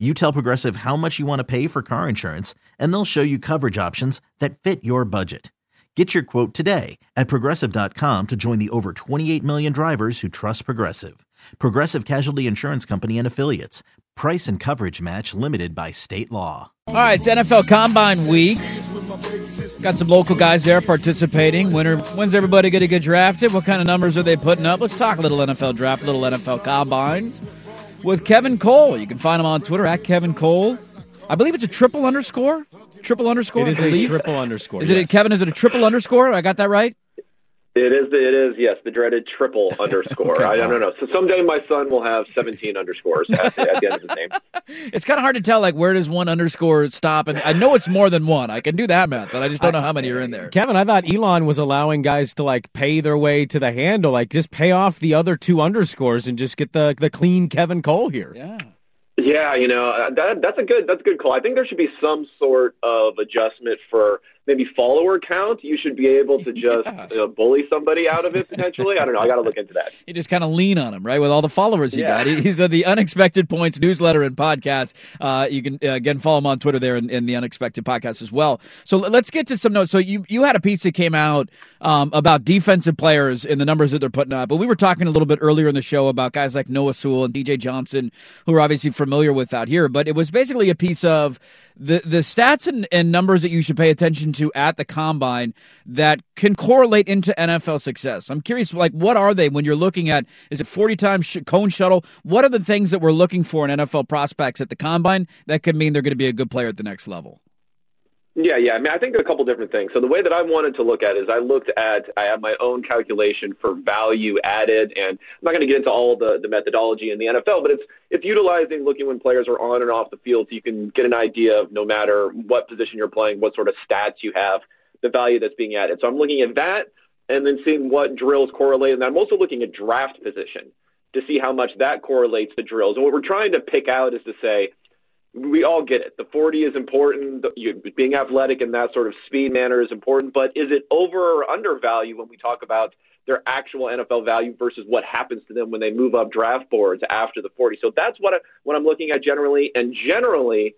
You tell Progressive how much you want to pay for car insurance, and they'll show you coverage options that fit your budget. Get your quote today at progressive.com to join the over 28 million drivers who trust Progressive. Progressive Casualty Insurance Company and Affiliates. Price and coverage match limited by state law. All right, it's NFL Combine Week. Got some local guys there participating. Winner, when's everybody going to get drafted? What kind of numbers are they putting up? Let's talk a little NFL draft, a little NFL Combine with Kevin Cole. You can find him on Twitter at Kevin Cole. I believe it's a triple underscore. Triple underscore. It is a triple underscore. Is it yes. Kevin? Is it a triple underscore? I got that right. It is. It is. Yes, the dreaded triple underscore. I don't know. So someday my son will have 17 underscores at, the- at the end of his name. It's kind of hard to tell, like where does one underscore stop? And I know it's more than one. I can do that math, but I just don't know how many are in there. Kevin, I thought Elon was allowing guys to like pay their way to the handle, like just pay off the other two underscores and just get the the clean Kevin Cole here. Yeah. Yeah, you know uh, that that's a good that's a good call. I think there should be some sort of adjustment for maybe follower count. You should be able to just Yeah. uh, bully somebody out of it potentially. I don't know. I got to look into that. You just kind of lean on him, right? With all the followers you Yeah. got. He's uh, the Unexpected Points newsletter and podcast. Uh, you can, uh, again, follow him on Twitter there and, in the Unexpected podcast as well. So let's get to some notes. So you, you had a piece that came out um, about defensive players and the numbers that they're putting up. But we were talking a little bit earlier in the show about guys like Noah Sewell and DJ Johnson, who are obviously familiar with out here. But it was basically a piece of the the stats and, and numbers that you should pay attention to at the combine that can correlate into NFL success. I'm curious, like, what are they when you're looking at? Is it 40 times sh- cone shuttle? What are the things that we're looking for in NFL prospects at the combine that could mean they're going to be a good player at the next level? Yeah, yeah. I mean, I think a couple different things. So the way that I wanted to look at it is I looked at I have my own calculation for value added, and I'm not going to get into all the the methodology in the NFL, but it's it's utilizing looking when players are on and off the field, so you can get an idea of no matter what position you're playing, what sort of stats you have, the value that's being added. So I'm looking at that, and then seeing what drills correlate, and I'm also looking at draft position to see how much that correlates to drills. And what we're trying to pick out is to say we all get it. The 40 is important. You, being athletic and that sort of speed manner is important. But is it over or undervalue when we talk about their actual NFL value versus what happens to them when they move up draft boards after the 40? So that's what I, what I'm looking at generally. And generally,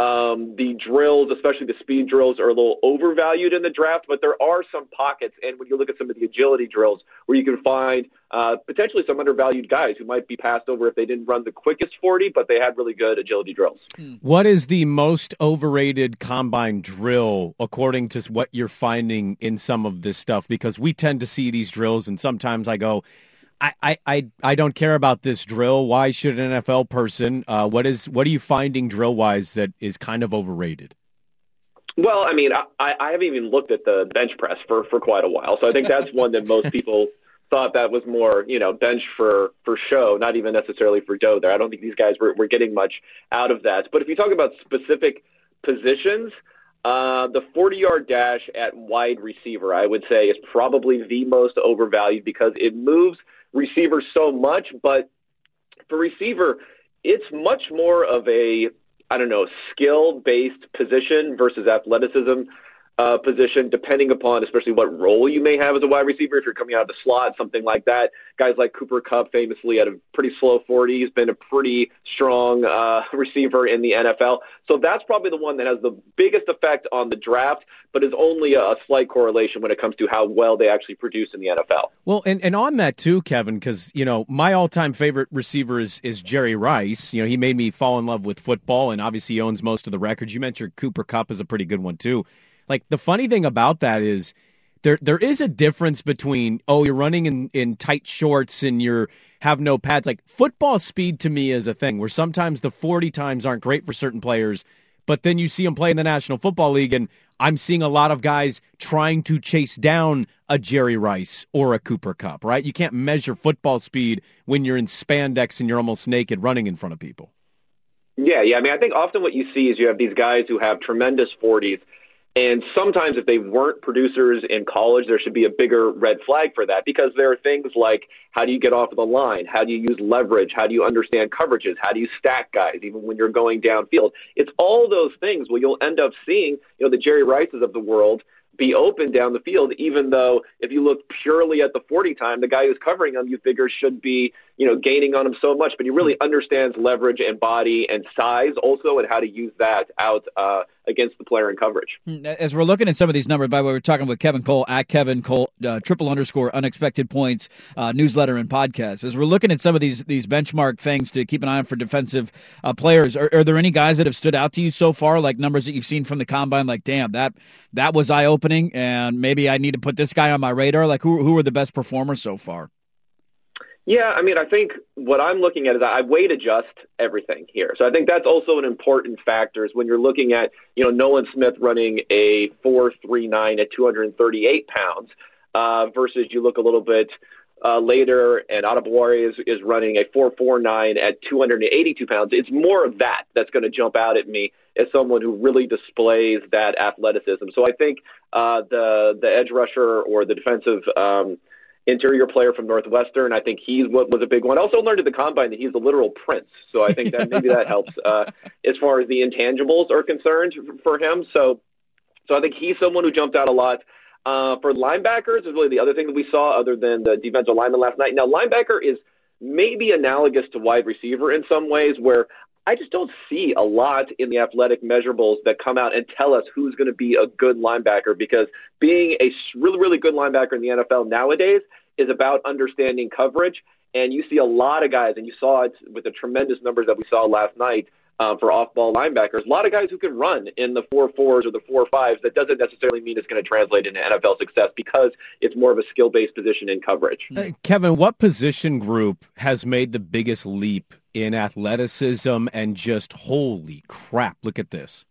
um, the drills, especially the speed drills, are a little overvalued in the draft. But there are some pockets, and when you look at some of the agility drills, where you can find uh, potentially some undervalued guys who might be passed over if they didn't run the quickest 40, but they had really good agility drills. What is the most overrated combine drill according to what you're finding in some of this stuff? Because we tend to see these drills, and sometimes I go, I, I, I, don't care about this drill. Why should an NFL person? Uh, what is what are you finding drill wise that is kind of overrated? Well, I mean, I, I haven't even looked at the bench press for, for quite a while, so I think that's one that most people thought that was more, you know, bench for for show, not even necessarily for dough. There, I don't think these guys were, were getting much out of that. But if you talk about specific positions, uh, the 40 yard dash at wide receiver, I would say, is probably the most overvalued because it moves receivers so much. But for receiver, it's much more of a I don't know, skill based position versus athleticism uh, position, depending upon especially what role you may have as a wide receiver. If you're coming out of the slot, something like that. Guys like Cooper Kupp famously had a pretty slow 40. He's been a pretty strong uh, receiver in the NFL. So that's probably the one that has the biggest effect on the draft, but is only a, a slight correlation when it comes to how well they actually produce in the NFL. Well, and, and on that too, Kevin, because you know my all-time favorite receiver is is Jerry Rice. You know he made me fall in love with football, and obviously owns most of the records. You mentioned Cooper Kupp is a pretty good one too. Like the funny thing about that is there there is a difference between oh you're running in in tight shorts and you're have no pads. Like football speed to me is a thing where sometimes the 40 times aren't great for certain players, but then you see them play in the National Football League and I'm seeing a lot of guys trying to chase down a Jerry Rice or a Cooper Kupp, right? You can't measure football speed when you're in spandex and you're almost naked running in front of people. Yeah, yeah. I mean, I think often what you see is you have these guys who have tremendous 40s and sometimes, if they weren't producers in college, there should be a bigger red flag for that because there are things like how do you get off of the line? How do you use leverage? How do you understand coverages? How do you stack guys even when you're going downfield? It's all those things where you'll end up seeing, you know, the Jerry Rices of the world be open down the field, even though if you look purely at the 40 time, the guy who's covering him, you figure should be, you know, gaining on him so much, but he really understands leverage and body and size also and how to use that out uh, against the player in coverage. Hmm, as we're looking at some of these numbers, by the way, we're talking with Kevin Cole at Kevin Cole, uh, triple underscore unexpected points uh, newsletter and podcast. As we're looking at some of these these benchmark things to keep an eye on for defensive uh, players, are, are there any guys that have stood out to you so far, like numbers that you've seen from the combine? Like, damn, that that was eye opening, and maybe I need to put this guy on my radar. Like, who who are the best performers so far? Yeah, I mean, I think what I'm looking at is I weight adjust everything here. So I think that's also an important factor is when you're looking at, you know, Nolan Smith running a 4.39 at 238 pounds uh, versus you look a little bit uh, later and Adebawore is, is running a 4.49 at 282 pounds. It's more of that that's going to jump out at me as someone who really displays that athleticism. So I think uh, the the edge rusher or the defensive um, – interior player from Northwestern. I think he's what was a big one. Also learned at the combine that he's a literal prince. So I think that maybe that helps uh, as far as the intangibles are concerned for him. So, so I think he's someone who jumped out a lot. Uh, for linebackers is really the other thing that we saw other than the defensive lineman last night. Now, linebacker is maybe analogous to wide receiver in some ways where I just don't see a lot in the athletic measurables that come out and tell us who's going to be a good linebacker because being a really, really good linebacker in the NFL nowadays is about understanding coverage. And you see a lot of guys, and you saw it with the tremendous numbers that we saw last night uh, for off-ball linebackers. A lot of guys who can run in the four fours or the four fives. That doesn't necessarily mean it's going to translate into NFL success because it's more of a skill-based position in coverage. Uh, Kevin, what position group has made the biggest leap in athleticism and just holy crap? Look at this.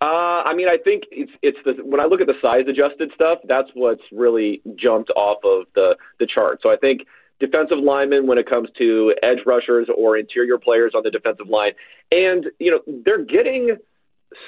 Uh, I mean, I think it's it's the when I look at the size adjusted stuff, that's what's really jumped off of the the chart. So I think defensive linemen when it comes to edge rushers or interior players on the defensive line. And, you know, they're getting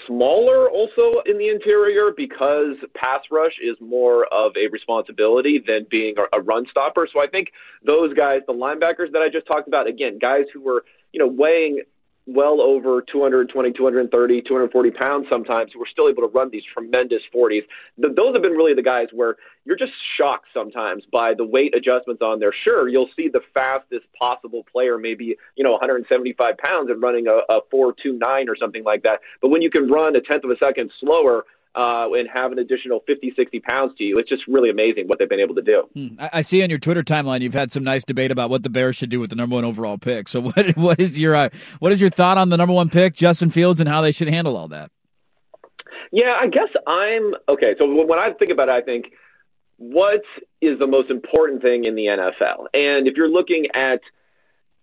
smaller also in the interior because pass rush is more of a responsibility than being a, run stopper. So I think those guys, the linebackers that I just talked about, again, guys who were, you know, weighing well over 220, 230, 240 pounds sometimes who are still able to run these tremendous 40s. those have been really the guys where you're just shocked sometimes by the weight adjustments on there. Sure, you'll see the fastest possible player, maybe, you know, 175 pounds and running a, a 429 or something like that. But when you can run a tenth of a second slower, uh, and have an additional 50, 60 pounds to you. It's just really amazing what they've been able to do. Hmm. I see on your Twitter timeline you've had some nice debate about what the Bears should do with the number one overall pick. So what what is your uh, what is your thought on the number one pick, Justin Fields, and how they should handle all that? Yeah, I guess I'm okay. So when I think about it, I think what is the most important thing in the NFL, and if you're looking at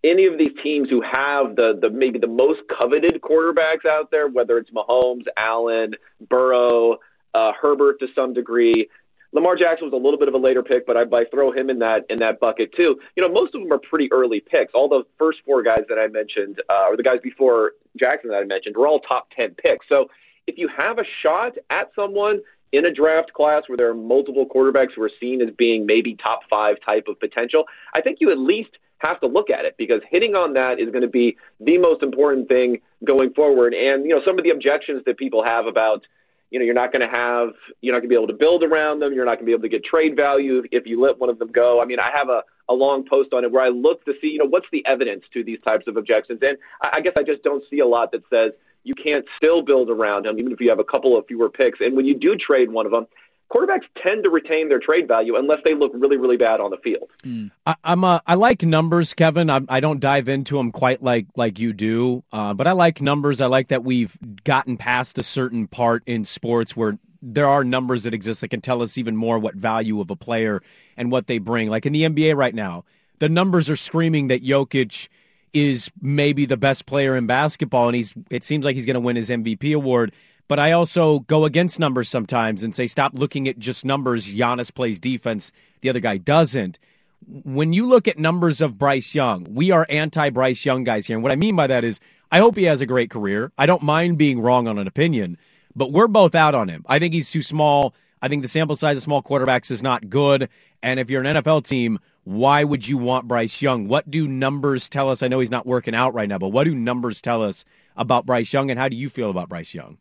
any of these teams who have the, the maybe the most coveted quarterbacks out there, whether it's Mahomes, Allen, Burrow, uh, Herbert to some degree. Lamar Jackson was a little bit of a later pick, but I'd, i throw him in that in that bucket too. You know, most of them are pretty early picks. All the first four guys that I mentioned, uh, or the guys before Jackson that I mentioned, were all top ten picks. So if you have a shot at someone in a draft class where there are multiple quarterbacks who are seen as being maybe top five type of potential, I think you at least have to look at it because hitting on that is going to be the most important thing going forward. And, you know, some of the objections that people have about, you know, you're not going to have, you're not going to be able to build around them. You're not going to be able to get trade value if you let one of them go. I mean, I have a, a long post on it where I look to see, you know, what's the evidence to these types of objections. And I, I guess I just don't see a lot that says you can't still build around them, even if you have a couple of fewer picks. And when you do trade one of them, quarterbacks tend to retain their trade value unless they look really, really bad on the field. Mm. I, am a, I like numbers, Kevin. I, I, don't dive into them quite like like you do, uh, but I like numbers. I like that we've gotten past a certain part in sports where there are numbers that exist that can tell us even more what value of a player and what they bring. Like in the NBA right now, the numbers are screaming that Jokic is maybe the best player in basketball, and he's. It seems like he's going to win his MVP award but I also go against numbers sometimes and say, stop looking at just numbers. Giannis plays defense, the other guy doesn't. When you look at numbers of Bryce Young, we are anti Bryce Young guys here. And what I mean by that is, I hope he has a great career. I don't mind being wrong on an opinion, but we're both out on him. I think he's too small. I think the sample size of small quarterbacks is not good. And if you're an NFL team, why would you want Bryce Young? What do numbers tell us? I know he's not working out right now, but what do numbers tell us about Bryce Young, and how do you feel about Bryce Young?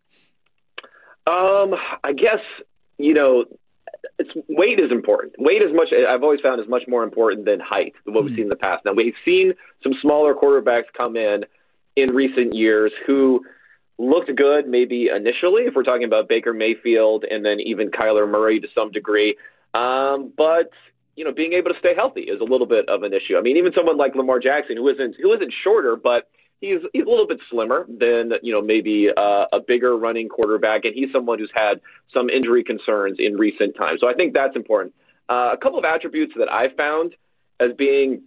Um, I guess you know, it's weight is important. Weight is much. I've always found is much more important than height. Than what mm we've hmm. seen in the past. Now we've seen some smaller quarterbacks come in in recent years who looked good maybe initially if we're talking about Baker Mayfield and then even Kyler Murray to some degree. Um, but you know, being able to stay healthy is a little bit of an issue. I mean, even someone like Lamar Jackson, who isn't who isn't shorter, but he's he's a little bit slimmer than you know maybe uh, a bigger running quarterback, and he's someone who's had some injury concerns in recent times. So I think that's important. Uh, a couple of attributes that I found as being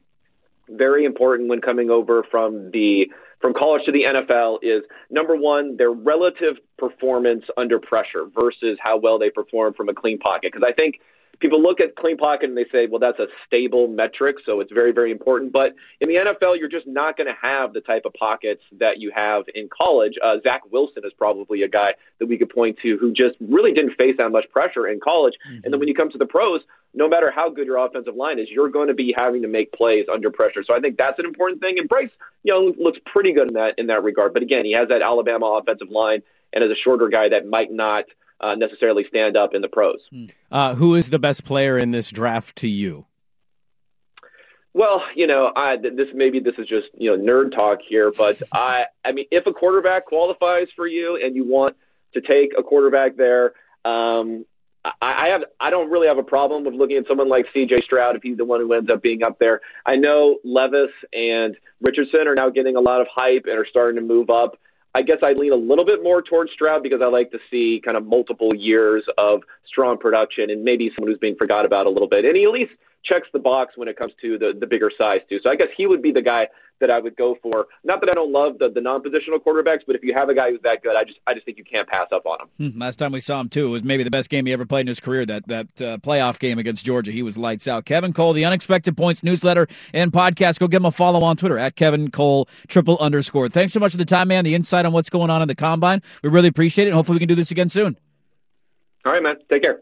very important when coming over from the from college to the NFL is number one, their relative performance under pressure versus how well they perform from a clean pocket. Because I think people look at clean pocket and they say, well, that's a stable metric, so it's very, very important. But in the NFL, you're just not going to have the type of pockets that you have in college. Uh, Zach Wilson is probably a guy that we could point to who just really didn't face that much pressure in college. Mm-hmm. And then when you come to the pros, no matter how good your offensive line is, you're going to be having to make plays under pressure. So I think that's an important thing. And Bryce Young looks pretty good in that in that regard. But again, he has that Alabama offensive line, and as a shorter guy, that might not – uh, necessarily stand up in the pros. Hmm. Uh, who is the best player in this draft to you? Well, you know, I, this maybe this is just you know nerd talk here, but I, I mean, if a quarterback qualifies for you and you want to take a quarterback there, um, I, I have I don't really have a problem with looking at someone like C.J. Stroud if he's the one who ends up being up there. I know Levis and Richardson are now getting a lot of hype and are starting to move up. I guess I lean a little bit more towards Stroud because I like to see kind of multiple years of strong production and maybe someone who's being forgot about a little bit. And he at least checks the box when it comes to the, the bigger size too. So I guess he would be the guy that I would go for. Not that I don't love the, the non-positional quarterbacks, but if you have a guy who's that good, I just I just think you can't pass up on him. Hmm, last time we saw him too, it was maybe the best game he ever played in his career. That that uh, playoff game against Georgia, he was lights out. Kevin Cole, the Unexpected Points newsletter and podcast. Go give him a follow on Twitter at Kevin Cole triple underscore. Thanks so much for the time, man. The insight on what's going on in the combine. We really appreciate it. Hopefully, we can do this again soon. All right, man. Take care.